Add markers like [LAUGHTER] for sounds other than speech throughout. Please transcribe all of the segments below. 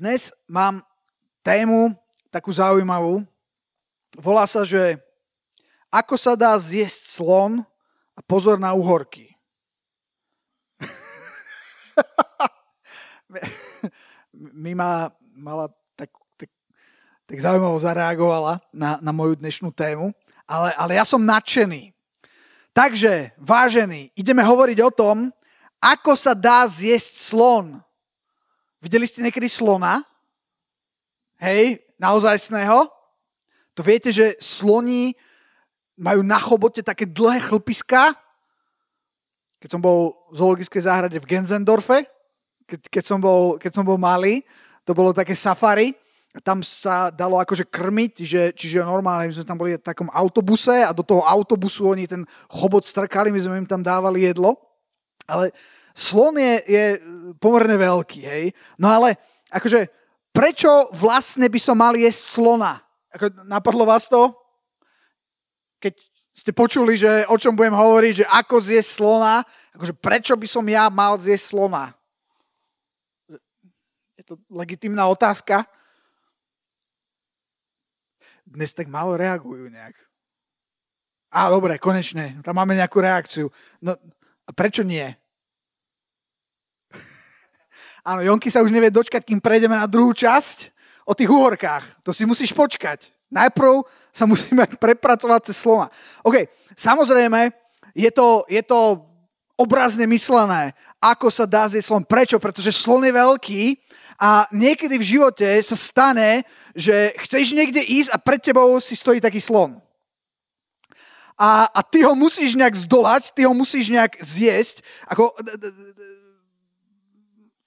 Dnes mám tému takú zaujímavú. Volá sa, že ako sa dá zjesť slon a pozor na uhorky. [LAUGHS] Mi ma, mala tak, tak, tak zaujímavo zareagovala na, na moju dnešnú tému, ale, ale ja som nadšený. Takže, vážení, ideme hovoriť o tom, ako sa dá zjesť slon. Videli ste niekedy slona? Hej, naozajstného? To viete, že sloní majú na chobote také dlhé chlpiska. Keď som bol v zoologickej záhrade v Gensendorfe, keď, keď, som bol, keď som bol malý, to bolo také safari. Tam sa dalo akože krmiť, že, čiže normálne, my sme tam boli v takom autobuse a do toho autobusu oni ten chobot strkali, my sme im tam dávali jedlo. Ale slon je, je pomerne veľký, hej. No ale akože prečo vlastne by som mal jesť slona? Ako, napadlo vás to? Keď ste počuli, že o čom budem hovoriť, že ako zjesť slona, akože prečo by som ja mal zjesť slona? Je to legitimná otázka? Dnes tak málo reagujú nejak. Á, dobre, konečne, tam máme nejakú reakciu. No, a prečo nie? Áno, Jonky sa už nevie dočkať, kým prejdeme na druhú časť o tých uhorkách. To si musíš počkať. Najprv sa [LAUGHS] musíme prepracovať cez slova. OK, samozrejme, je to, je to obrazne myslené, ako sa dá zjesť slon. Prečo? Pretože slon je veľký a niekedy v živote sa stane, že chceš niekde ísť a pred tebou si stojí taký slon. A, a ty ho musíš nejak zdolať, ty ho musíš nejak zjesť. Ako,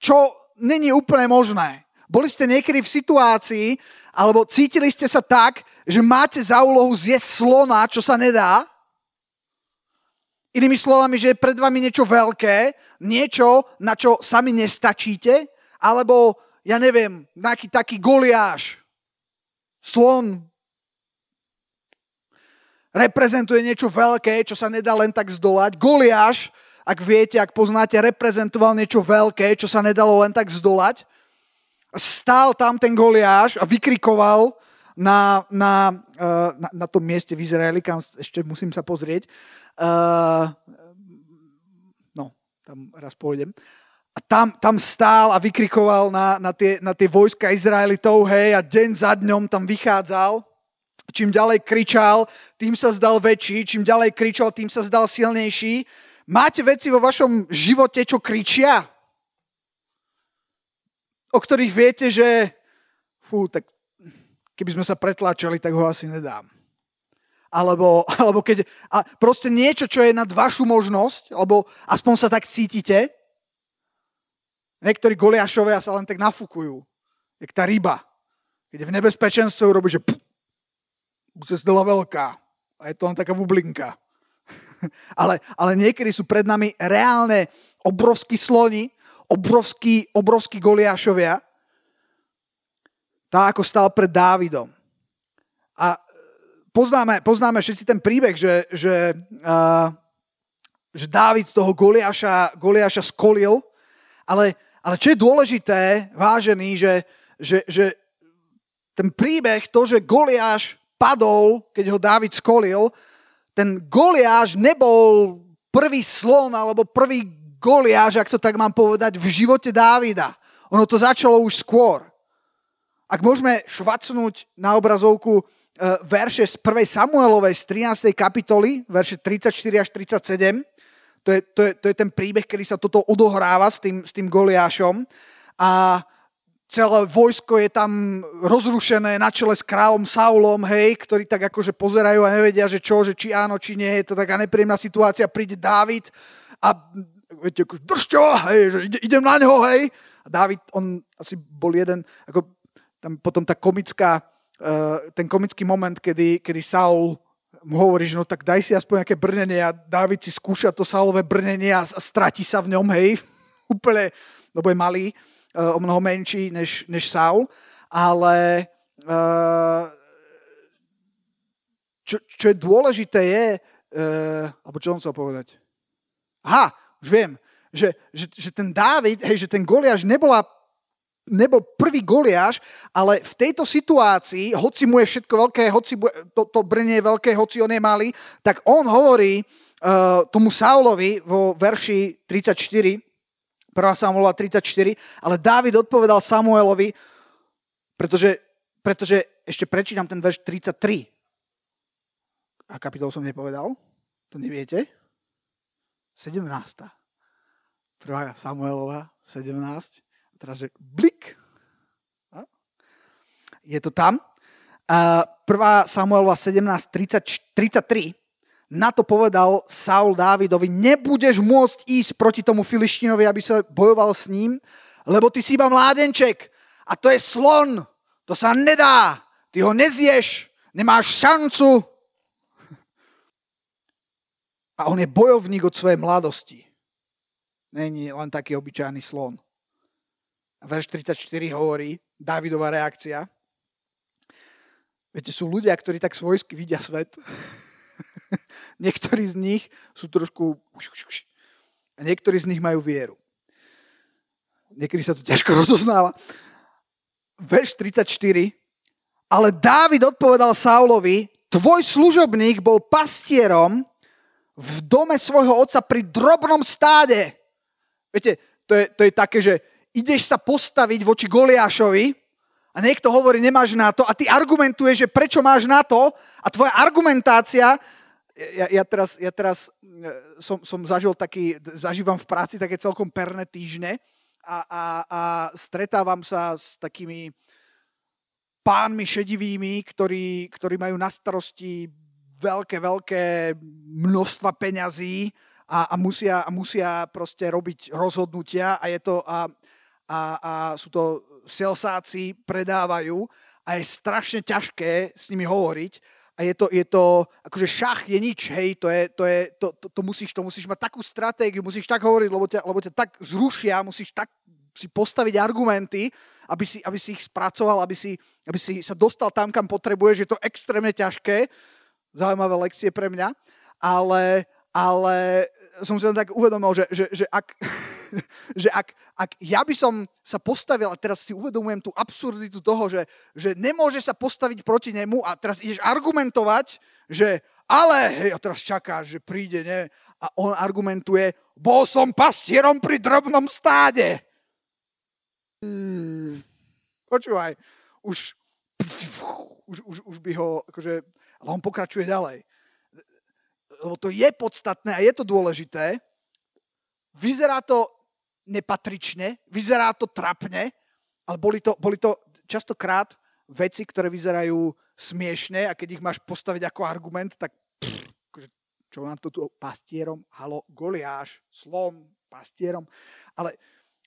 čo není úplne možné. Boli ste niekedy v situácii, alebo cítili ste sa tak, že máte za úlohu zjesť slona, čo sa nedá? Inými slovami, že je pred vami niečo veľké, niečo, na čo sami nestačíte, alebo, ja neviem, nejaký taký goliáš, slon, reprezentuje niečo veľké, čo sa nedá len tak zdolať. Goliáš ak viete, ak poznáte, reprezentoval niečo veľké, čo sa nedalo len tak zdolať. Stál tam ten Goliáš a vykrikoval na, na, eh, na, na tom mieste v Izraeli, kam ešte musím sa pozrieť. Uh, no, tam raz pôjdem. A tam, tam stál a vykrikoval na, na, tie, na tie vojska Izraelitov, hej, a deň za dňom tam vychádzal. Čím ďalej kričal, tým sa zdal väčší, čím ďalej kričal, tým sa zdal silnejší Máte veci vo vašom živote, čo kričia? O ktorých viete, že fú, tak keby sme sa pretláčali, tak ho asi nedám. Alebo, alebo keď, a proste niečo, čo je nad vašu možnosť, alebo aspoň sa tak cítite. Niektorí goliašovia sa len tak nafúkujú, jak tá ryba. Keď je v nebezpečenstve, urobí, že pff, bude zdala veľká. A je to len taká bublinka. [LAUGHS] ale, ale niekedy sú pred nami reálne obrovskí sloni, obrovskí, obrovskí goliášovia, tá ako stal pred Dávidom. A poznáme, poznáme všetci ten príbeh, že, že, uh, že Dávid toho Goliáša, Goliáša skolil, ale, ale čo je dôležité, vážený, že, že, že ten príbeh, to, že Goliáš padol, keď ho Dávid skolil, ten Goliáš nebol prvý slon alebo prvý Goliáš, ak to tak mám povedať, v živote Dávida. Ono to začalo už skôr. Ak môžeme švacnúť na obrazovku e, verše z 1. Samuelovej z 13. kapitoly, verše 34 až 37, to je, to, je, to je ten príbeh, kedy sa toto odohráva s tým, s tým Goliášom. A celé vojsko je tam rozrušené na čele s kráľom Saulom, hej, ktorí tak akože pozerajú a nevedia, že čo, že či áno, či nie, je to taká nepríjemná situácia, príde Dávid a viete, akože, držte ho, hej, že idem na neho, hej. A Dávid, on asi bol jeden, ako tam potom tá komická, uh, ten komický moment, kedy, kedy Saul mu hovorí, že no tak daj si aspoň nejaké brnenie a Dávid si skúša to Saulové brnenie a, a stratí sa v ňom, hej, [LAUGHS] úplne, lebo je malý. Eh, o mnoho menší než, než Saul, ale uh, čo, čo je dôležité je, uh, alebo čo som chcel povedať? Aha, už viem, že, že, že ten Dávid, hej, že ten Goliáš nebola nebol prvý Goliáš, ale v tejto situácii, hoci mu je všetko veľké, hoci to, to brnie je veľké, hoci on je malý, tak on hovorí uh, tomu Saulovi vo verši 34, 1. Samuela 34, ale Dávid odpovedal Samuelovi, pretože, pretože ešte prečítam ten verš 33. A kapitol som nepovedal, to neviete. 17. 1. Samuelova 17 teraz, že blik. Je to tam. Uh, 1. Samuelova 17, 30, 33. Na to povedal Saul Dávidovi, nebudeš môcť ísť proti tomu Filištinovi, aby sa bojoval s ním, lebo ty si iba mládenček a to je slon. To sa nedá. Ty ho nezieš. Nemáš šancu. A on je bojovník od svojej mladosti. Není len taký obyčajný slon verš 34 hovorí, Dávidová reakcia. Viete, sú ľudia, ktorí tak svojsky vidia svet. [LAUGHS] [LAUGHS] niektorí z nich sú trošku... A niektorí z nich majú vieru. Niekedy sa to ťažko [LAUGHS] rozoznáva. Verš 34. Ale Dávid odpovedal Saulovi, tvoj služobník bol pastierom v dome svojho otca pri drobnom stáde. Viete, to je, to je také, že ideš sa postaviť voči Goliášovi a niekto hovorí, nemáš na to a ty argumentuješ, že prečo máš na to a tvoja argumentácia, ja, ja teraz, ja teraz e, som, som zažil taký, zažívam v práci také celkom perné týždne a, a, a stretávam sa s takými pánmi šedivými, ktorí, ktorí majú na starosti veľké, veľké množstva peňazí a, a, musia, a musia proste robiť rozhodnutia a je to, a, a, a sú to selsáci, predávajú a je strašne ťažké s nimi hovoriť a je to, je to akože šach je nič, hej, to, je, to, je, to, to, to, musíš, to musíš mať takú stratégiu, musíš tak hovoriť, lebo ťa, lebo ťa tak zrušia, musíš tak si postaviť argumenty, aby si, aby si ich spracoval, aby si, aby si sa dostal tam, kam potrebuješ. Je to extrémne ťažké, zaujímavé lekcie pre mňa, ale, ale som si tak uvedomil, že, že, že ak, [LAUGHS] že ak, ak ja by som sa postavil, a teraz si uvedomujem tú absurditu toho, že, že nemôže sa postaviť proti nemu a teraz ideš argumentovať, že ale, hej, a teraz čakáš, že príde, ne? A on argumentuje, bol som pastierom pri drobnom stáde. Hmm, počúvaj, už, už, už, už by ho, akože, ale on pokračuje ďalej. Lebo to je podstatné a je to dôležité. Vyzerá to nepatrične, vyzerá to trapne, ale boli to, boli to častokrát veci, ktoré vyzerajú smiešne a keď ich máš postaviť ako argument, tak pff, akože, čo nám to tu pastierom, halo, Goliáš, slom, pastierom, ale,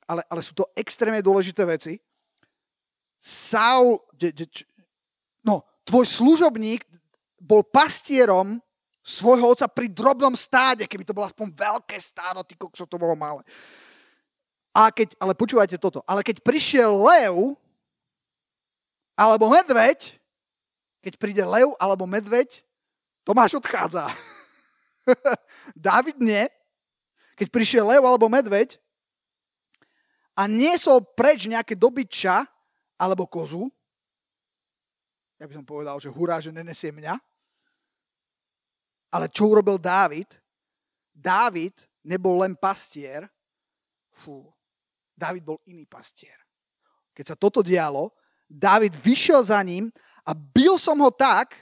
ale, ale sú to extrémne dôležité veci. Saul, de, de, no, tvoj služobník bol pastierom svojho oca pri drobnom stáde, keby to bolo aspoň veľké stádo, ty kokso, to bolo malé. A keď, ale počúvajte toto, ale keď prišiel lev alebo medveď, keď príde lev alebo medveď, Tomáš odchádza. [LAUGHS] David nie. Keď prišiel lev alebo medveď a niesol preč nejaké dobyča alebo kozu, ja by som povedal, že hurá, že nenesie mňa. Ale čo urobil Dávid? Dávid nebol len pastier, fú, David bol iný pastier. Keď sa toto dialo, David vyšiel za ním a bil som ho tak,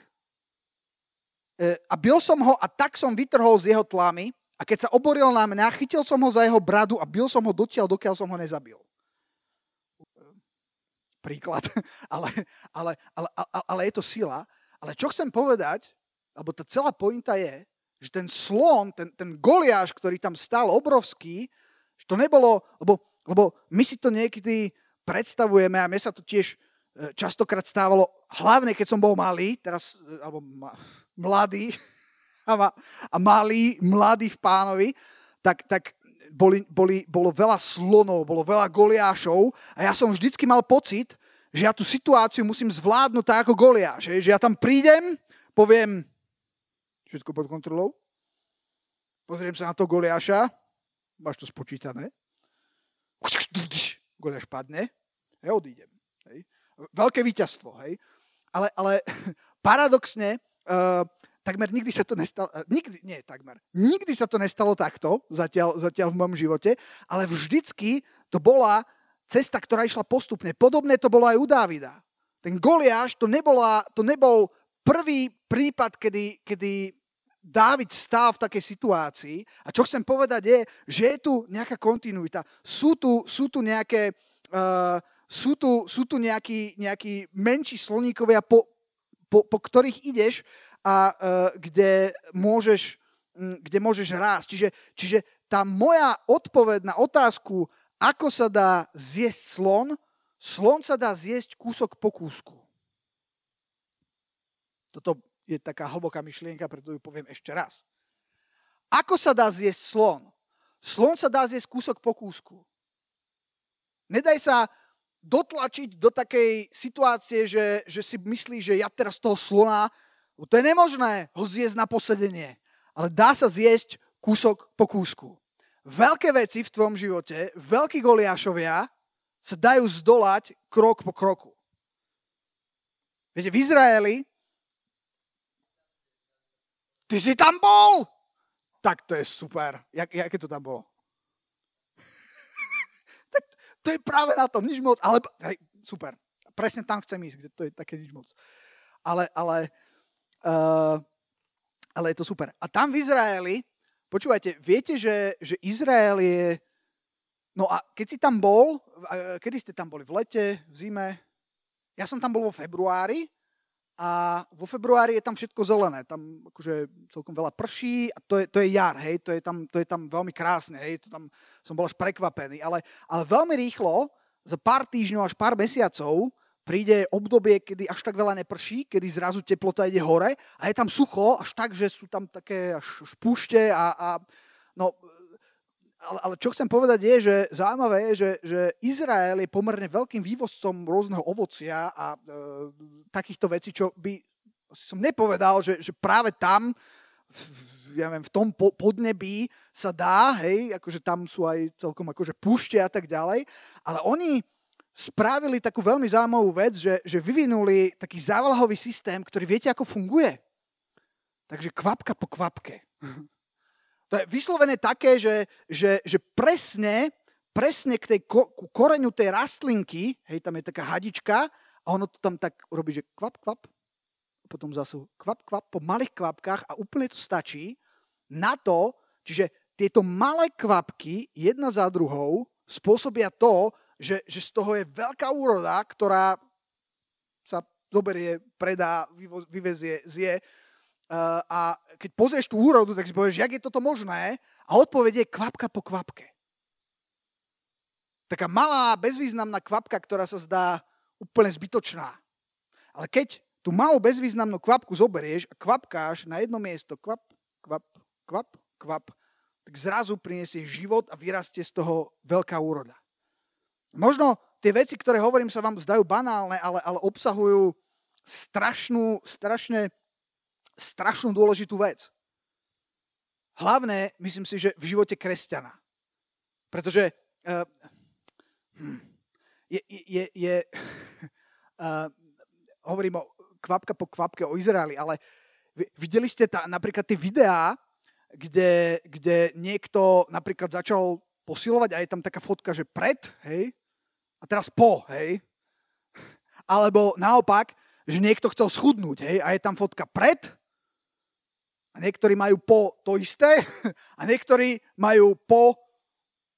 e, a bil som ho a tak som vytrhol z jeho tlamy a keď sa oboril na mňa, chytil som ho za jeho bradu a bil som ho dotiaľ, dokiaľ som ho nezabil. Príklad. [LAUGHS] Ale, ale, ale, ale, ale je to sila. Ale čo chcem povedať, alebo tá celá pointa je, že ten slon, ten, ten goliáš, ktorý tam stál obrovský, že to nebolo, lebo lebo my si to niekedy predstavujeme a mne sa to tiež e, častokrát stávalo, hlavne keď som bol malý, teraz, e, alebo mladý, [LAUGHS] a, a malý, mladý v pánovi, tak, tak boli, boli, bolo veľa slonov, bolo veľa goliášov a ja som vždycky mal pocit, že ja tú situáciu musím zvládnuť tak ako goliáš. Že ja tam prídem, poviem všetko pod kontrolou, pozriem sa na to goliáša, máš to spočítané, Goliáš padne. hej, odídem. Hej. Veľké víťazstvo, hej. Ale, ale [LAUGHS] paradoxne, uh, takmer nikdy sa to nestalo, uh, nikdy, nie takmer, nikdy sa to nestalo takto, zatiaľ, zatiaľ v mojom živote, ale vždycky to bola cesta, ktorá išla postupne. Podobné to bolo aj u Dávida. Ten Goliáš to, nebola, to nebol prvý prípad, kedy, kedy Dávid stál v takej situácii. A čo chcem povedať je, že je tu nejaká kontinuita. Sú tu, sú tu nejaké... Uh, sú tu, sú tu nejakí, nejakí menší sloníkovia, po, po, po ktorých ideš a uh, kde, môžeš, um, kde môžeš rásť. Čiže, čiže tá moja odpoveď na otázku, ako sa dá zjesť slon, slon sa dá zjesť kúsok po kúsku. Toto je taká hlboká myšlienka, preto ju poviem ešte raz. Ako sa dá zjesť slon? Slon sa dá zjesť kúsok po kúsku. Nedaj sa dotlačiť do takej situácie, že, že si myslí, že ja teraz toho slona, to je nemožné ho zjesť na posedenie, ale dá sa zjesť kúsok po kúsku. Veľké veci v tvojom živote, veľkí goliášovia sa dajú zdolať krok po kroku. Viete, v Izraeli Ty si tam bol? Tak to je super. Jak, jaké to tam bolo? [LAUGHS] tak to je práve na tom, nič moc. Ale, hej, super. Presne tam chcem ísť, kde to je také nič moc. Ale, ale, uh, ale je to super. A tam v Izraeli, počúvajte, viete, že, že Izrael je... No a keď si tam bol, kedy ste tam boli? V lete, v zime? Ja som tam bol vo februári a vo februári je tam všetko zelené, tam akože celkom veľa prší a to je, to je jar, hej, to je, tam, to je tam veľmi krásne, hej, to tam som bol až prekvapený, ale, ale veľmi rýchlo, za pár týždňov až pár mesiacov, príde obdobie, kedy až tak veľa neprší, kedy zrazu teplota ide hore a je tam sucho, až tak, že sú tam také až, až púšte a, a no, ale, ale čo chcem povedať je, že zaujímavé je, že, že Izrael je pomerne veľkým vývozcom rôzneho ovocia a e, takýchto vecí, čo by som nepovedal, že, že práve tam ja viem, v tom podnebí sa dá, hej, akože tam sú aj celkom akože púšte a tak ďalej, ale oni spravili takú veľmi zaujímavú vec, že, že vyvinuli taký závlahový systém, ktorý viete, ako funguje. Takže kvapka po kvapke. To je vyslovené také, že, že, že presne, presne k tej ko, ku koreňu tej rastlinky, hej, tam je taká hadička a ono to tam tak robí, že kvap, kvap, a potom zase kvap, kvap, po malých kvapkách a úplne to stačí na to, čiže tieto malé kvapky jedna za druhou spôsobia to, že, že z toho je veľká úroda, ktorá sa zoberie, predá, vyvezie, zje a keď pozrieš tú úrodu, tak si povieš, jak je toto možné? A odpoveď je kvapka po kvapke. Taká malá, bezvýznamná kvapka, ktorá sa zdá úplne zbytočná. Ale keď tú malú bezvýznamnú kvapku zoberieš a kvapkáš na jedno miesto, kvap, kvap, kvap, kvap, tak zrazu priniesie život a vyrastie z toho veľká úroda. Možno tie veci, ktoré hovorím, sa vám zdajú banálne, ale, ale obsahujú strašnú, strašne strašnú dôležitú vec. Hlavné, myslím si, že v živote kresťana. Pretože uh, je, je, je uh, [LAUGHS] hovorím o kvapka po kvapke o Izraeli, ale videli ste tá, napríklad tie videá, kde, kde niekto napríklad začal posilovať a je tam taká fotka, že pred, hej, a teraz po, hej. [LAUGHS] Alebo naopak, že niekto chcel schudnúť, hej, a je tam fotka pred a niektorí majú po to isté [LAUGHS] a niektorí majú po,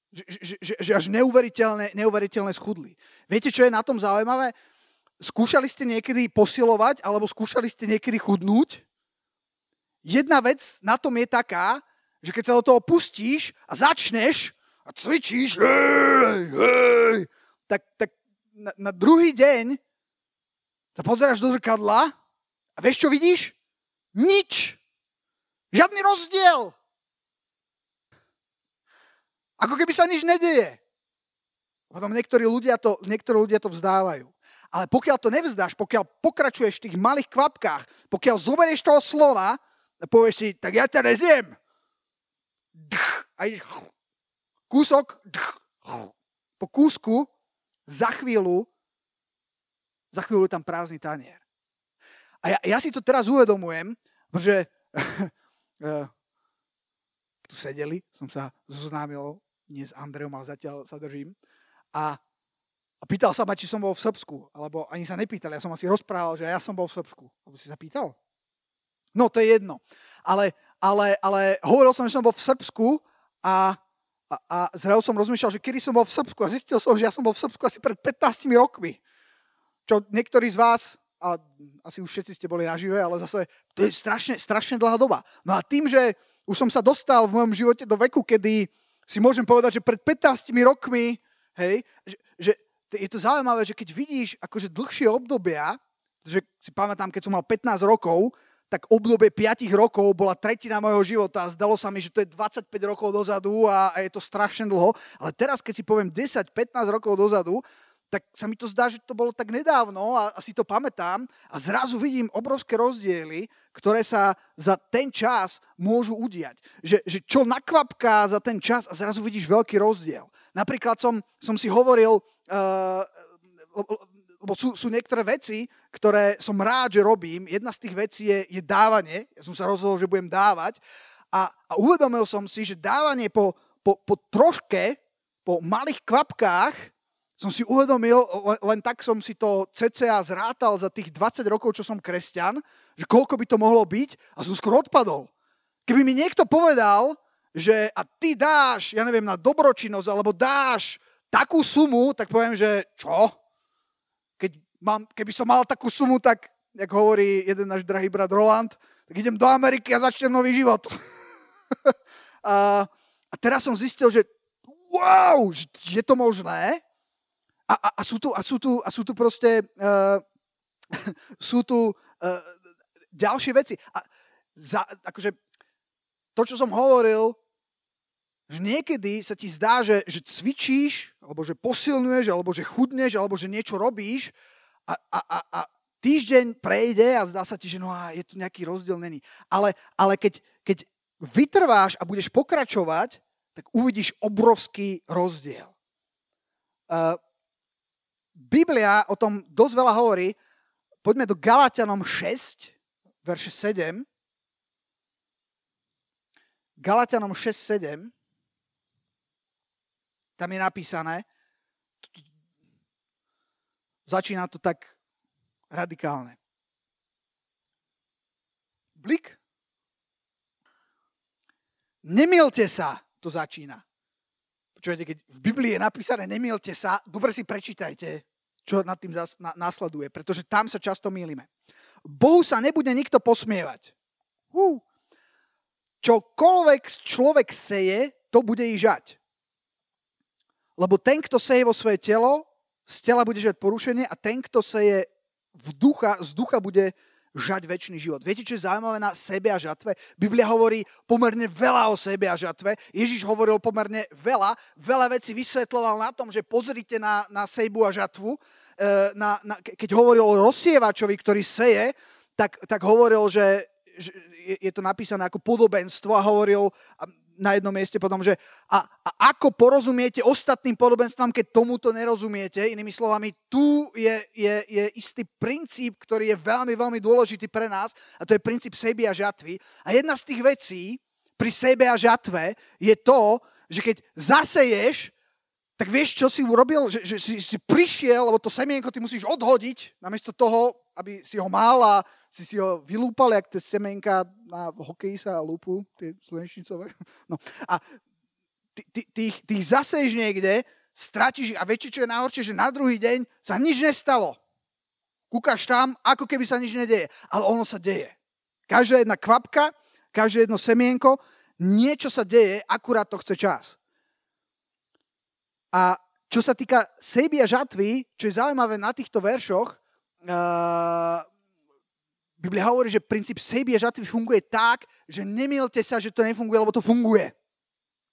že, že, že, až neuveriteľné, neuveriteľné schudli. Viete, čo je na tom zaujímavé? Skúšali ste niekedy posilovať alebo skúšali ste niekedy chudnúť? Jedna vec na tom je taká, že keď sa do toho pustíš a začneš a cvičíš, hej, hej, tak, tak na, na druhý deň sa pozeráš do zrkadla a vieš, čo vidíš? Nič. Žiadny rozdiel. Ako keby sa nič nedeje. Potom niektorí ľudia to, niektorí ľudia to vzdávajú. Ale pokiaľ to nevzdáš, pokiaľ pokračuješ v tých malých kvapkách, pokiaľ zoberieš toho slova a povieš si, tak ja ťa nezjem. A ideš kúsok, po kúsku, za chvíľu za chvíľu je tam prázdny tanier. A ja, ja si to teraz uvedomujem, že [LAUGHS] tu sedeli, som sa zoznámil, nie s Andreom, ale zatiaľ sa držím. A, a pýtal sa ma, či som bol v Srbsku, alebo ani sa nepýtal, ja som asi rozprával, že ja som bol v Srbsku. Alebo si sa pýtal? No, to je jedno. Ale, ale, ale hovoril som, že som bol v Srbsku a, a, a zrazu som rozmýšľal, že kedy som bol v Srbsku a zistil som, že ja som bol v Srbsku asi pred 15 rokmi. Čo niektorí z vás a asi už všetci ste boli nažive, ale zase to je strašne, strašne dlhá doba. No a tým, že už som sa dostal v mojom živote do veku, kedy si môžem povedať, že pred 15 rokmi, hej, že, že je to zaujímavé, že keď vidíš akože dlhšie obdobia, že si pamätám, keď som mal 15 rokov, tak obdobie 5 rokov bola tretina môjho života a zdalo sa mi, že to je 25 rokov dozadu a, a je to strašne dlho. Ale teraz, keď si poviem 10-15 rokov dozadu, tak sa mi to zdá, že to bolo tak nedávno a, a si to pamätám a zrazu vidím obrovské rozdiely, ktoré sa za ten čas môžu udiať. Že, že čo nakvapká za ten čas a zrazu vidíš veľký rozdiel. Napríklad som, som si hovoril, uh, lebo sú, sú niektoré veci, ktoré som rád, že robím. Jedna z tých vecí je, je dávanie. Ja som sa rozhodol, že budem dávať. A, a uvedomil som si, že dávanie po, po, po troške, po malých kvapkách, som si uvedomil, len tak som si to cca zrátal za tých 20 rokov, čo som kresťan, že koľko by to mohlo byť a som skoro odpadol. Keby mi niekto povedal, že a ty dáš, ja neviem, na dobročinnosť, alebo dáš takú sumu, tak poviem, že čo? Keď mám, keby som mal takú sumu, tak, jak hovorí jeden náš drahý brat Roland, tak idem do Ameriky a začnem nový život. [LAUGHS] a, a teraz som zistil, že wow, je to možné? A, a, a, sú, tu, a, sú, tu, a sú tu proste uh, [LAUGHS] sú tu uh, ďalšie veci. A za, akože to, čo som hovoril, že niekedy sa ti zdá, že, že cvičíš, alebo že posilňuješ, alebo že chudneš, alebo že niečo robíš a, a, a, a týždeň prejde a zdá sa ti, že no a je tu nejaký rozdiel, není. Ale, ale keď, keď vytrváš a budeš pokračovať, tak uvidíš obrovský rozdiel. Uh, Biblia o tom dosť veľa hovorí. Poďme do Galatianom 6, verše 7. Galatianom 6, 7. Tam je napísané, začína to tak radikálne. Blik. Nemilte sa, to začína. Počujete, keď v Biblii je napísané nemielte sa, dobre si prečítajte, čo nad tým zas, na, následuje, pretože tam sa často mýlime. Bohu sa nebude nikto posmievať. Uh. Čokoľvek človek seje, to bude i žať. Lebo ten, kto seje vo svoje telo, z tela bude žať porušenie a ten, kto seje v ducha, z ducha bude žať väčší život. Viete, čo je zaujímavé na sebe a žatve? Biblia hovorí pomerne veľa o sebe a žatve. Ježiš hovoril pomerne veľa. Veľa vecí vysvetloval na tom, že pozrite na, na sejbu a žatvu. E, na, na, keď hovoril o rozsievačovi, ktorý seje, tak, tak hovoril, že, že je, to napísané ako podobenstvo a hovoril, na jednom mieste potom, že a, a ako porozumiete ostatným podobenstvám, keď tomuto nerozumiete. Inými slovami, tu je, je, je istý princíp, ktorý je veľmi, veľmi dôležitý pre nás a to je princíp sejby a žatvy. A jedna z tých vecí pri sejbe a žatve je to, že keď zaseješ, tak vieš, čo si urobil? Že, že si, si prišiel, lebo to semienko ty musíš odhodiť, namiesto toho, aby si ho mal a si si ho vylúpal, jak tie semenka na hokeji sa lúpu, tie slnečnicové. [LAUGHS] No. A ty, ty, ty, ty ich zaseješ niekde, stratíš ich a viete, čo je najhoršie, že na druhý deň sa nič nestalo. Kúkaš tam, ako keby sa nič nedeje. Ale ono sa deje. Každá jedna kvapka, každé jedno semienko, niečo sa deje, akurát to chce čas. A čo sa týka sejby a žatvy, čo je zaujímavé na týchto veršoch, uh, Biblia hovorí, že princíp sejby a žatvy funguje tak, že nemielte sa, že to nefunguje, lebo to funguje.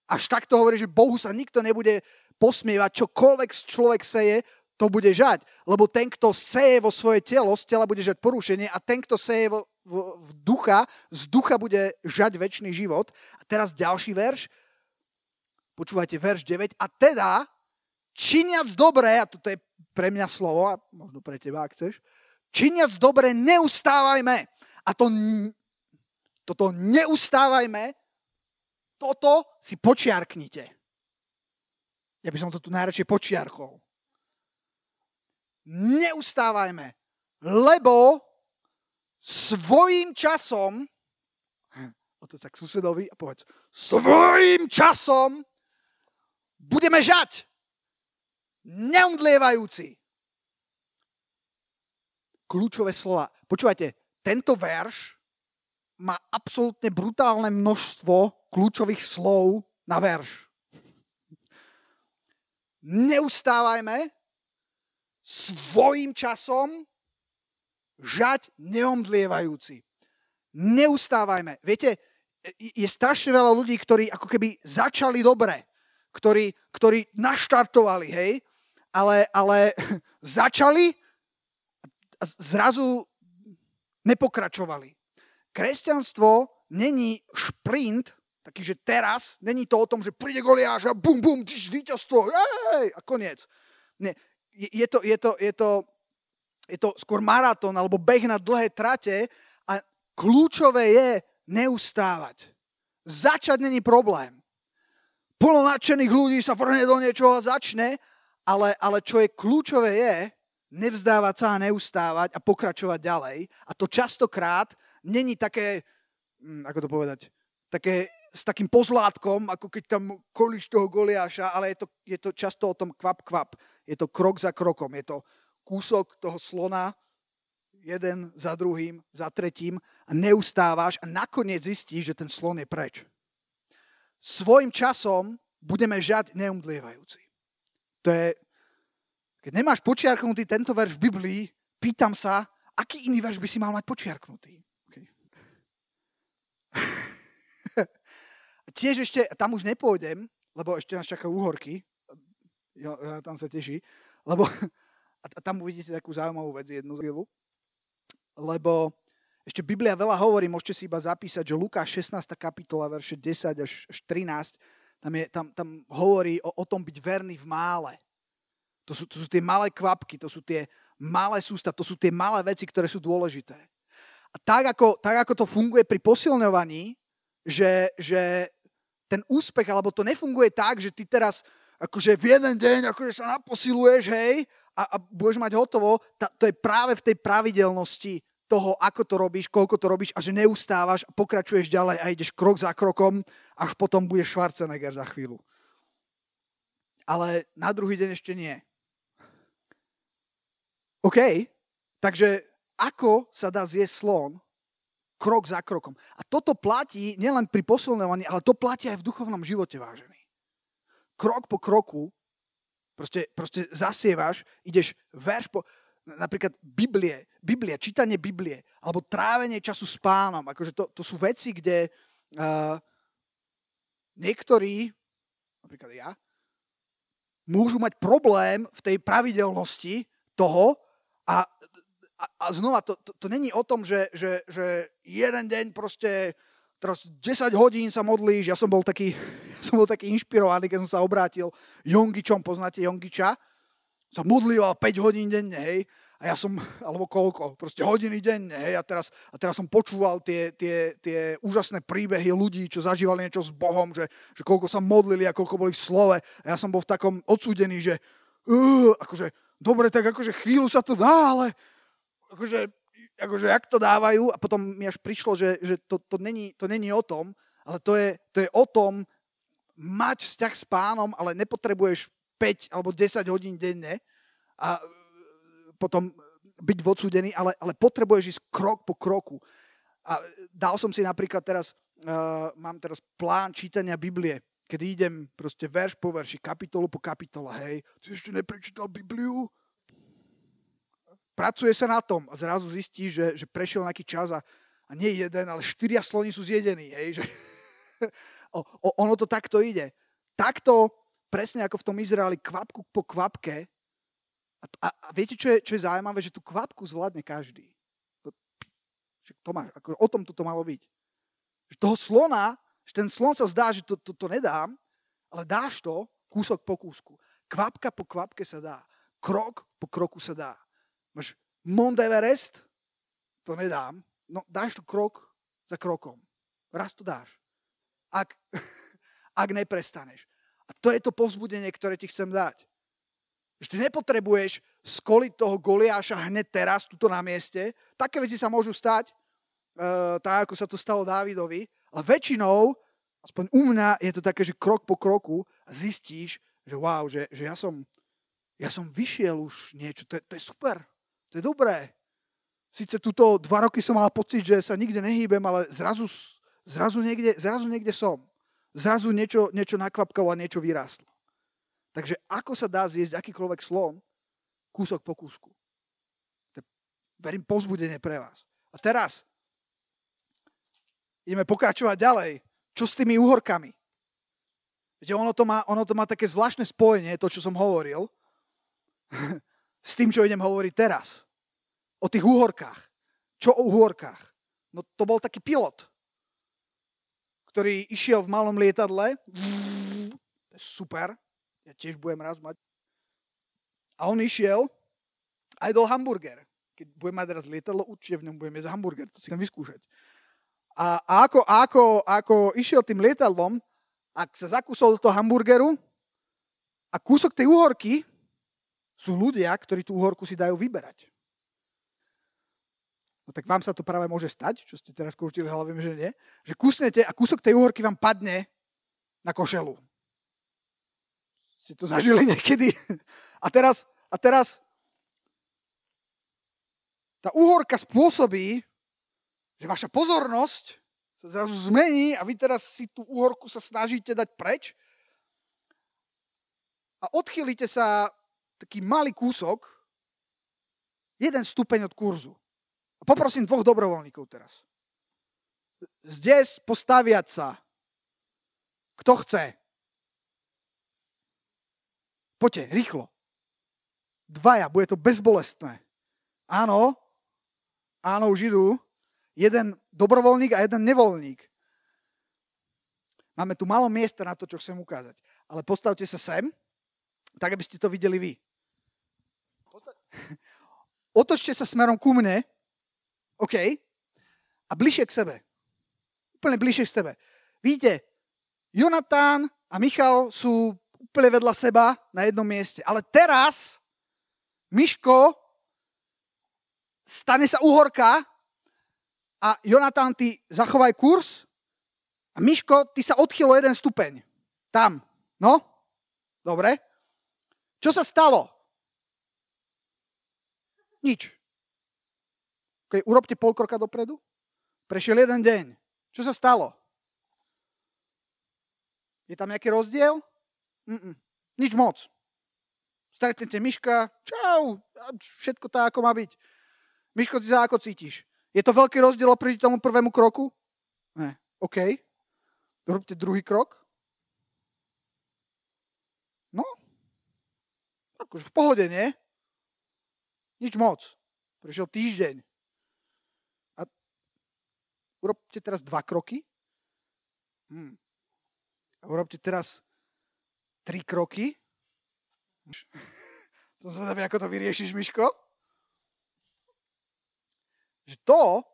Až takto hovorí, že Bohu sa nikto nebude posmievať, čokoľvek človek seje, to bude žať. Lebo ten, kto seje vo svoje telo, z tela bude žať porušenie a ten, kto seje vo, v, v ducha, z ducha bude žať väčší život. A teraz ďalší verš. Počúvajte, verš 9. A teda, činiac dobré, a toto je pre mňa slovo, a možno pre teba, ak chceš, činiac dobre, neustávajme. A to, toto neustávajme, toto si počiarknite. Ja by som to tu najradšej počiarkol. Neustávajme, lebo svojím časom, to sa k susedovi a povedz, svojím časom budeme žať. Neumdlievajúci. Kľúčové slova. Počúvajte, tento verš má absolútne brutálne množstvo kľúčových slov na verš. Neustávajme svojim časom žať neomdlievajúci. Neustávajme. Viete, je strašne veľa ľudí, ktorí ako keby začali dobre, ktorí, ktorí naštartovali, hej, ale, ale začali a zrazu nepokračovali. Kresťanstvo není šprint, taký, že teraz, není to o tom, že príde Goliáš a bum, bum, tyš, víťazstvo, hej, a koniec. Nie, je, to, je, to, je, to, je to skôr maratón alebo beh na dlhé trate a kľúčové je neustávať. Začať není problém. Plno nadšených ľudí sa vrhne do niečoho a začne, ale, ale čo je kľúčové je nevzdávať sa a neustávať a pokračovať ďalej. A to častokrát není také, hm, ako to povedať, také s takým pozlátkom, ako keď tam kolíš toho Goliáša, ale je to, je to často o tom kvap, kvap. Je to krok za krokom. Je to kúsok toho slona, jeden za druhým, za tretím a neustávaš a nakoniec zistíš, že ten slon je preč. Svojim časom budeme žať neumdlievajúci. To je, keď nemáš počiarknutý tento verš v Biblii, pýtam sa, aký iný verš by si mal mať počiarknutý. Okay. [LAUGHS] Tiež ešte, tam už nepôjdem, lebo ešte nás čakajú úhorky. Jo, tam sa teší. Lebo [LAUGHS] a tam uvidíte takú zaujímavú vec jednu chvíľu lebo ešte Biblia veľa hovorí, môžete si iba zapísať, že Lukáš 16. kapitola, verše 10 až 13, tam, je, tam, tam hovorí o, o tom byť verný v mále. To sú, to sú tie malé kvapky, to sú tie malé sústa, to sú tie malé veci, ktoré sú dôležité. A tak ako, tak ako to funguje pri posilňovaní, že, že ten úspech, alebo to nefunguje tak, že ty teraz akože v jeden deň akože sa naposiluješ, hej, a, a budeš mať hotovo, ta, to je práve v tej pravidelnosti toho, ako to robíš, koľko to robíš a že neustávaš a pokračuješ ďalej a ideš krok za krokom, až potom budeš Schwarzenegger za chvíľu. Ale na druhý deň ešte nie. OK, takže ako sa dá zjesť slon? Krok za krokom. A toto platí nielen pri posilňovaní, ale to platí aj v duchovnom živote, vážený. Krok po kroku Proste, proste zasievaš, ideš verš po... Napríklad Biblie, Biblie, čítanie Biblie, alebo trávenie času s pánom. Akože to, to sú veci, kde uh, niektorí, napríklad ja, môžu mať problém v tej pravidelnosti toho a, a, a znova, to, to, to není o tom, že, že, že jeden deň proste teraz 10 hodín sa modlíš, ja som bol taký, [LAUGHS] som bol taký inšpirovaný, keď som sa obrátil Jongičom, poznáte Jongiča? Sa modlíval 5 hodín denne, hej, a ja som, [LAUGHS] alebo koľko, proste hodiny denne, hej, a teraz, a teraz som počúval tie, tie, tie úžasné príbehy ľudí, čo zažívali niečo s Bohom, že, že koľko sa modlili a koľko boli v slove, a ja som bol v takom odsúdený, že uh, akože, dobre, tak akože chvíľu sa to dá, ale akože akože jak to dávajú? A potom mi až prišlo, že, že to, to, není, to není o tom, ale to je, to je o tom mať vzťah s pánom, ale nepotrebuješ 5 alebo 10 hodín denne a e, potom byť odsúdený, ale, ale potrebuješ ísť krok po kroku. A dal som si napríklad teraz, uh, mám teraz plán čítania Biblie, kedy idem proste verš po verši, kapitolu po kapitola, hej, ty ešte neprečítal Bibliu? pracuje sa na tom a zrazu zistí, že, že prešiel nejaký čas a, a nie jeden, ale štyria sloni sú zjedení. Hej, že, [LAUGHS] o, o, ono to takto ide. Takto, presne ako v tom Izraeli, kvapku po kvapke. A, a, a viete, čo je, čo je zaujímavé? Že tú kvapku zvládne každý. To, to má, ako, o tom toto malo byť. Že toho slona, že ten slon sa zdá, že to, to, to nedám, ale dáš to kúsok po kúsku. Kvapka po kvapke sa dá. Krok po kroku sa dá. Máš Mount Everest? To nedám. No, dáš tu krok za krokom. Raz to dáš. Ak, [LAUGHS] ak neprestaneš. A to je to povzbudenie, ktoré ti chcem dať. Že ty nepotrebuješ skoliť toho Goliáša hneď teraz, tuto na mieste. Také veci sa môžu stať, uh, tak ako sa to stalo Dávidovi, ale väčšinou, aspoň u mňa, je to také, že krok po kroku zistíš, že wow, že, že ja, som, ja som vyšiel už niečo, to, to je super, to je dobré. Sice tuto dva roky som mal pocit, že sa nikde nehýbem, ale zrazu, zrazu, niekde, zrazu niekde som. Zrazu niečo, niečo nakvapkalo a niečo vyrástlo. Takže ako sa dá zjesť akýkoľvek slon, kúsok po kúsku. To je, verím, pozbudenie pre vás. A teraz ideme pokračovať ďalej. Čo s tými úhorkami? Viete, ono to, má, ono to má také zvláštne spojenie, to, čo som hovoril, [LAUGHS] s tým, čo idem hovoriť teraz. O tých úhorkách. Čo o úhorkách? No to bol taký pilot, ktorý išiel v malom lietadle. To je super. Ja tiež budem raz mať. A on išiel a jedol hamburger. Keď budem mať raz lietadlo, určite v ňom budem jesť hamburger. To si chcem vyskúšať. A, a ako, ako, ako išiel tým lietadlom, ak sa zakúsol do toho hamburgeru a kúsok tej uhorky, sú ľudia, ktorí tú uhorku si dajú vyberať. No tak vám sa to práve môže stať, čo ste teraz krútili hlavím, že nie, že kusnete a kúsok tej uhorky vám padne na košelu. Ste to zažili niekedy? A teraz, a teraz tá uhorka spôsobí, že vaša pozornosť sa zrazu zmení a vy teraz si tú uhorku sa snažíte dať preč a odchýlite sa taký malý kúsok, jeden stupeň od kurzu. Poprosím dvoch dobrovoľníkov teraz. Zdes postaviať sa. Kto chce? Poďte, rýchlo. Dvaja, bude to bezbolestné. Áno, áno, už idú. Jeden dobrovoľník a jeden nevoľník. Máme tu malo miesta na to, čo chcem ukázať. Ale postavte sa sem, tak aby ste to videli vy. [LAUGHS] Otočte sa smerom ku mne, OK, a bližšie k sebe. Úplne bližšie k sebe. Vidíte, Jonatán a Michal sú úplne vedľa seba na jednom mieste. Ale teraz Miško stane sa uhorka a Jonatán, ty zachovaj kurz a Miško, ty sa odchylo jeden stupeň. Tam. No? Dobre. Čo sa stalo? Nič. Okay, urobte pol kroka dopredu. Prešiel jeden deň. Čo sa stalo? Je tam nejaký rozdiel? Mm-mm. Nič moc. Stretnete Miška, čau, všetko tak, ako má byť. Miško, ty sa ako cítiš? Je to veľký rozdiel oproti tomu prvému kroku? Ne. OK. Robte druhý krok. No. Akože v pohode, nie? Nič moc. Prišiel týždeň. Urobte teraz dva kroky. Hm. A urobte teraz tri kroky. [LAUGHS] To zvedavý, ako to vyriešiš, Miško. Že to,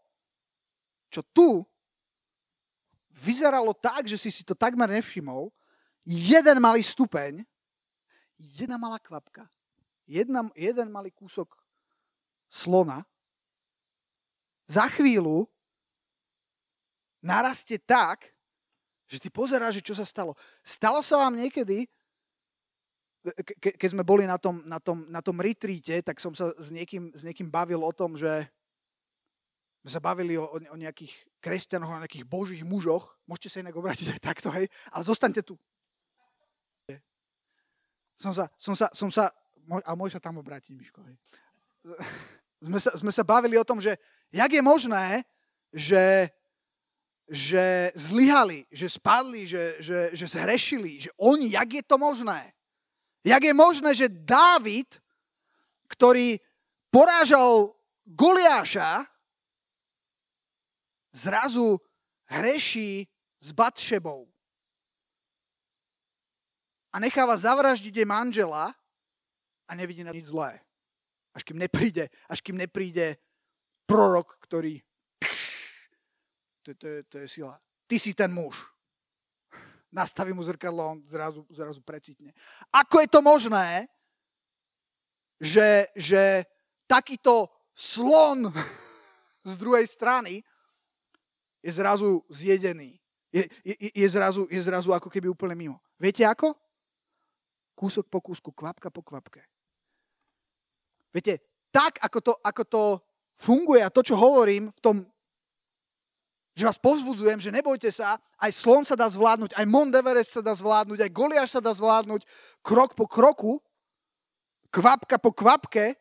čo tu vyzeralo tak, že si si to takmer nevšimol, jeden malý stupeň, jedna malá kvapka, jedna, jeden malý kúsok slona, za chvíľu narastie tak, že ty pozeráš, že čo sa stalo. Stalo sa vám niekedy, ke, keď sme boli na tom, na, tom, na tom retreate, tak som sa s niekým, s niekým bavil o tom, že sme sa bavili o, o nejakých kresťanoch, o nejakých božích mužoch. Môžete sa inak obrátiť aj takto, hej, ale zostaňte tu. Som sa, som sa, som sa, a môže sa tam obrátiť, Miško, hej. [LAUGHS] Sme sa, sme sa bavili o tom, že jak je možné, že, že zlyhali, že spadli, že, že, že zhrešili, že oni, jak je to možné? Jak je možné, že Dávid, ktorý porážal Goliáša, zrazu hreší s Batšebou. a necháva zavraždiť jej manžela a nevidí na nič zlé. Až kým nepríde, až kým nepríde prorok, ktorý to, to, je, to je sila. Ty si ten muž. Nastaví mu zrkadlo, on zrazu, zrazu precitne. Ako je to možné, že, že takýto slon z druhej strany je zrazu zjedený. Je, je, je, zrazu, je zrazu ako keby úplne mimo. Viete ako? Kúsok po kúsku, kvapka po kvapke. Viete, tak ako to, ako to funguje a to, čo hovorím v tom že vás povzbudzujem, že nebojte sa, aj slon sa dá zvládnuť, aj Mont Everest sa dá zvládnuť, aj Goliáš sa dá zvládnuť, krok po kroku, kvapka po kvapke,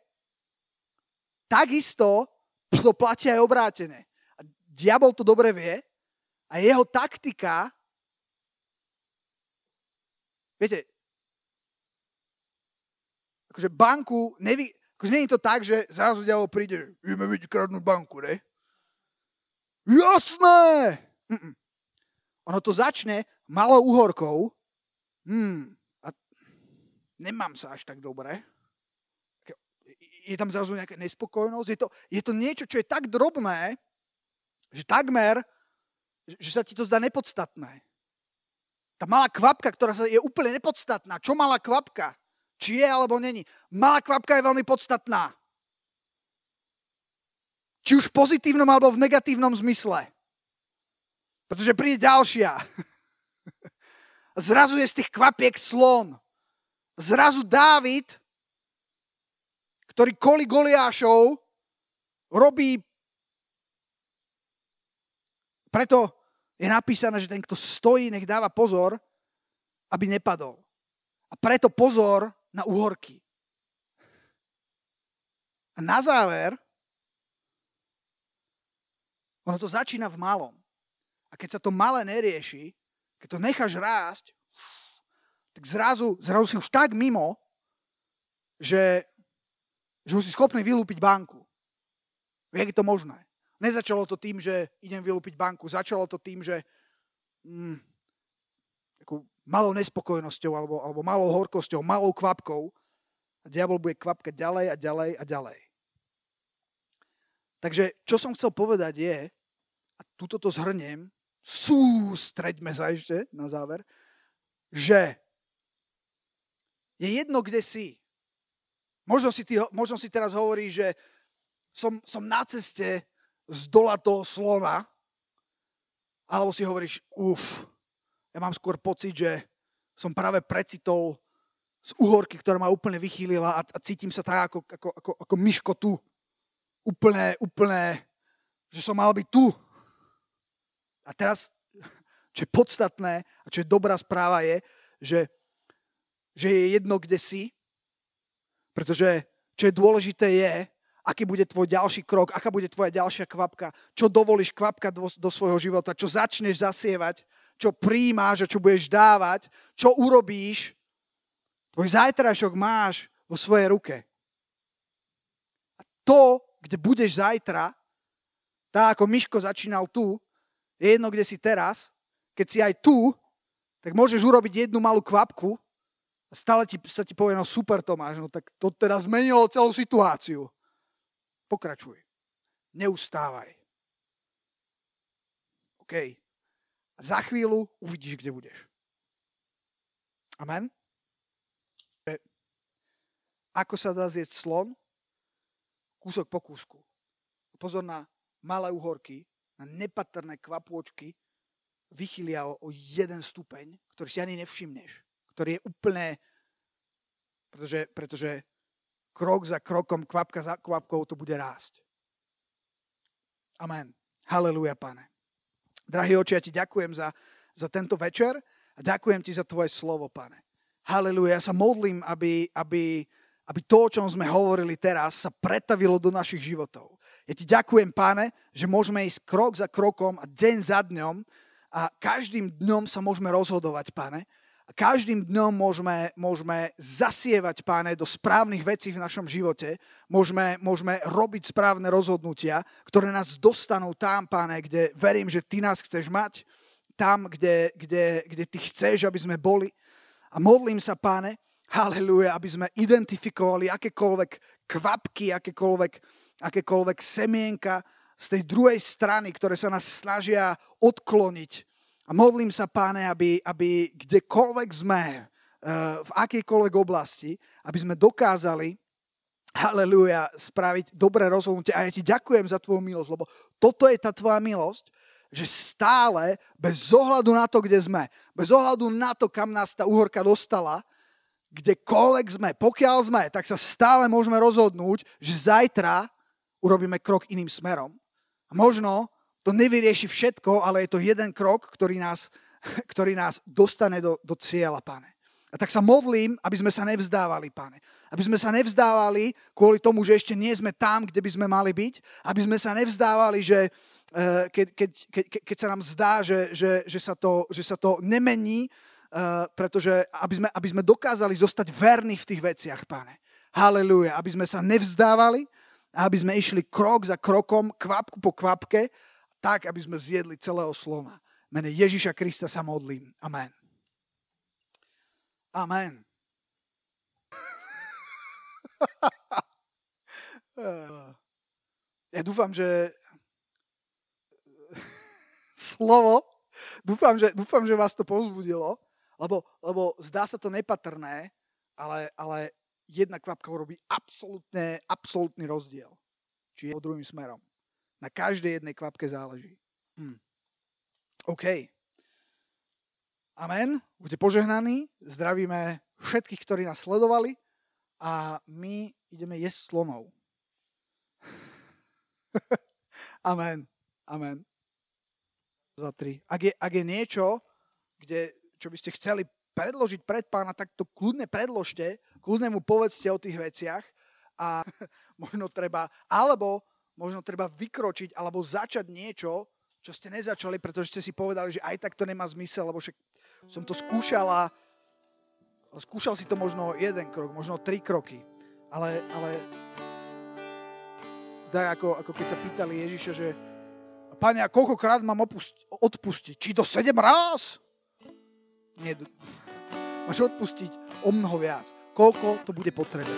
takisto to platí aj obrátené. A diabol to dobre vie a jeho taktika, viete, akože banku, nevy, akože nie je to tak, že zrazu diabol príde, ideme vidieť kradnúť banku, ne? Jasné! Mm-mm. Ono to začne malou uhorkou. Hmm, a nemám sa až tak dobre. Je tam zrazu nejaká nespokojnosť. Je to, je to niečo, čo je tak drobné, že takmer, že sa ti to zdá nepodstatné. Tá malá kvapka, ktorá sa je úplne nepodstatná. Čo malá kvapka? Či je alebo není? Malá kvapka je veľmi podstatná. Či už v pozitívnom alebo v negatívnom zmysle. Pretože príde ďalšia. [LAUGHS] Zrazu je z tých kvapiek slon. Zrazu Dávid, ktorý koli Goliášov robí preto je napísané, že ten, kto stojí, nech dáva pozor, aby nepadol. A preto pozor na uhorky. A na záver ono to začína v malom. A keď sa to malé nerieši, keď to necháš rásť, tak zrazu, zrazu si už tak mimo, že, že už si schopný vylúpiť banku. Jak je to možné? Nezačalo to tým, že idem vylúpiť banku. Začalo to tým, že mm, malou nespokojnosťou alebo, alebo malou horkosťou, malou kvapkou a diabol bude kvapkať ďalej a ďalej a ďalej. Takže čo som chcel povedať je, a túto to zhrniem, sústreďme sa ešte na záver, že je jedno, kde si. Možno si, ty, možno si teraz hovorí, že som, som na ceste z dola toho slona, alebo si hovoríš, uf, ja mám skôr pocit, že som práve precitol z uhorky, ktorá ma úplne vychýlila a, a cítim sa tak ako, ako, ako, ako myško tu. Úplne, úplne, že som mal byť tu. A teraz, čo je podstatné a čo je dobrá správa je, že, že je jedno, kde si, pretože čo je dôležité je, aký bude tvoj ďalší krok, aká bude tvoja ďalšia kvapka, čo dovolíš kvapka do, do svojho života, čo začneš zasievať, čo príjmáš a čo budeš dávať, čo urobíš. Tvoj zajtrašok máš vo svojej ruke. A to, kde budeš zajtra, tak ako Miško začínal tu, je jedno, kde si teraz, keď si aj tu, tak môžeš urobiť jednu malú kvapku a stále ti, sa ti povie, no super Tomáš, no tak to teda zmenilo celú situáciu. Pokračuj. Neustávaj. OK. A za chvíľu uvidíš, kde budeš. Amen? Ako sa dá zjeť slon? Kúsok po kúsku. Pozor na malé uhorky, na nepatrné kvapôčky vychylia o, o jeden stupeň, ktorý si ani nevšimneš. Ktorý je úplne... Pretože, pretože krok za krokom, kvapka za kvapkou to bude rásť. Amen. Haleluja, pane. Drahý oči, ja ti ďakujem za, za tento večer a ďakujem ti za tvoje slovo, pane. Haleluja. Ja sa modlím, aby, aby, aby to, o čom sme hovorili teraz, sa pretavilo do našich životov. Ja ti ďakujem, páne, že môžeme ísť krok za krokom a deň za dňom a každým dňom sa môžeme rozhodovať, páne. A každým dňom môžeme, môžeme zasievať, páne, do správnych vecí v našom živote. Môžeme, môžeme robiť správne rozhodnutia, ktoré nás dostanú tam, páne, kde verím, že ty nás chceš mať. Tam, kde, kde, kde ty chceš, aby sme boli. A modlím sa, páne, haleluja, aby sme identifikovali akékoľvek kvapky, akékoľvek, akékoľvek semienka z tej druhej strany, ktoré sa nás snažia odkloniť. A modlím sa, páne, aby, aby kdekoľvek sme, eh, v akejkoľvek oblasti, aby sme dokázali haleluja, spraviť dobré rozhodnutie. A ja ti ďakujem za tvoju milosť, lebo toto je tá tvoja milosť, že stále, bez ohľadu na to, kde sme, bez ohľadu na to, kam nás tá úhorka dostala, kdekoľvek sme, pokiaľ sme, tak sa stále môžeme rozhodnúť, že zajtra urobíme krok iným smerom. A možno to nevyrieši všetko, ale je to jeden krok, ktorý nás, [LAUGHS] ktorý nás dostane do, do cieľa, pane. A tak sa modlím, aby sme sa nevzdávali, pane. Aby sme sa nevzdávali kvôli tomu, že ešte nie sme tam, kde by sme mali byť. Aby sme sa nevzdávali, že eh, keď, keď, keď, keď sa nám zdá, že, že, že, sa, to, že sa to nemení, eh, pretože aby sme, aby sme dokázali zostať verní v tých veciach, pane. Halelúja. Aby sme sa nevzdávali, aby sme išli krok za krokom, kvapku po kvapke, tak, aby sme zjedli celého slova. Mene Ježiša Krista sa modlím. Amen. Amen. [LAUGHS] Ja dúfam, že [LAUGHS] slovo, dúfam, že, dúfam, že vás to povzbudilo, lebo, lebo zdá sa to nepatrné, ale, ale jedna kvapka urobí absolútne, absolútny rozdiel. Či je druhým smerom. Na každej jednej kvapke záleží. Hm. OK. Amen. Buďte požehnaní. Zdravíme všetkých, ktorí nás sledovali a my ideme jesť slonov. [LAUGHS] Amen. Amen. Za tri. Ak je, ak je niečo, kde, čo by ste chceli predložiť pred pána, tak to kľudne predložte, kľudne mu povedzte o tých veciach a [LAUGHS] možno treba, alebo možno treba vykročiť alebo začať niečo, čo ste nezačali, pretože ste si povedali, že aj tak to nemá zmysel, lebo však som to skúšala, skúšal si to možno jeden krok, možno tri kroky, ale, ale tak ako, ako keď sa pýtali Ježiša, že Pane, a koľkokrát mám opusti- odpustiť? Či to sedem ráz? Nie, máš odpustiť o mnoho viac. Koľko to bude potrebné.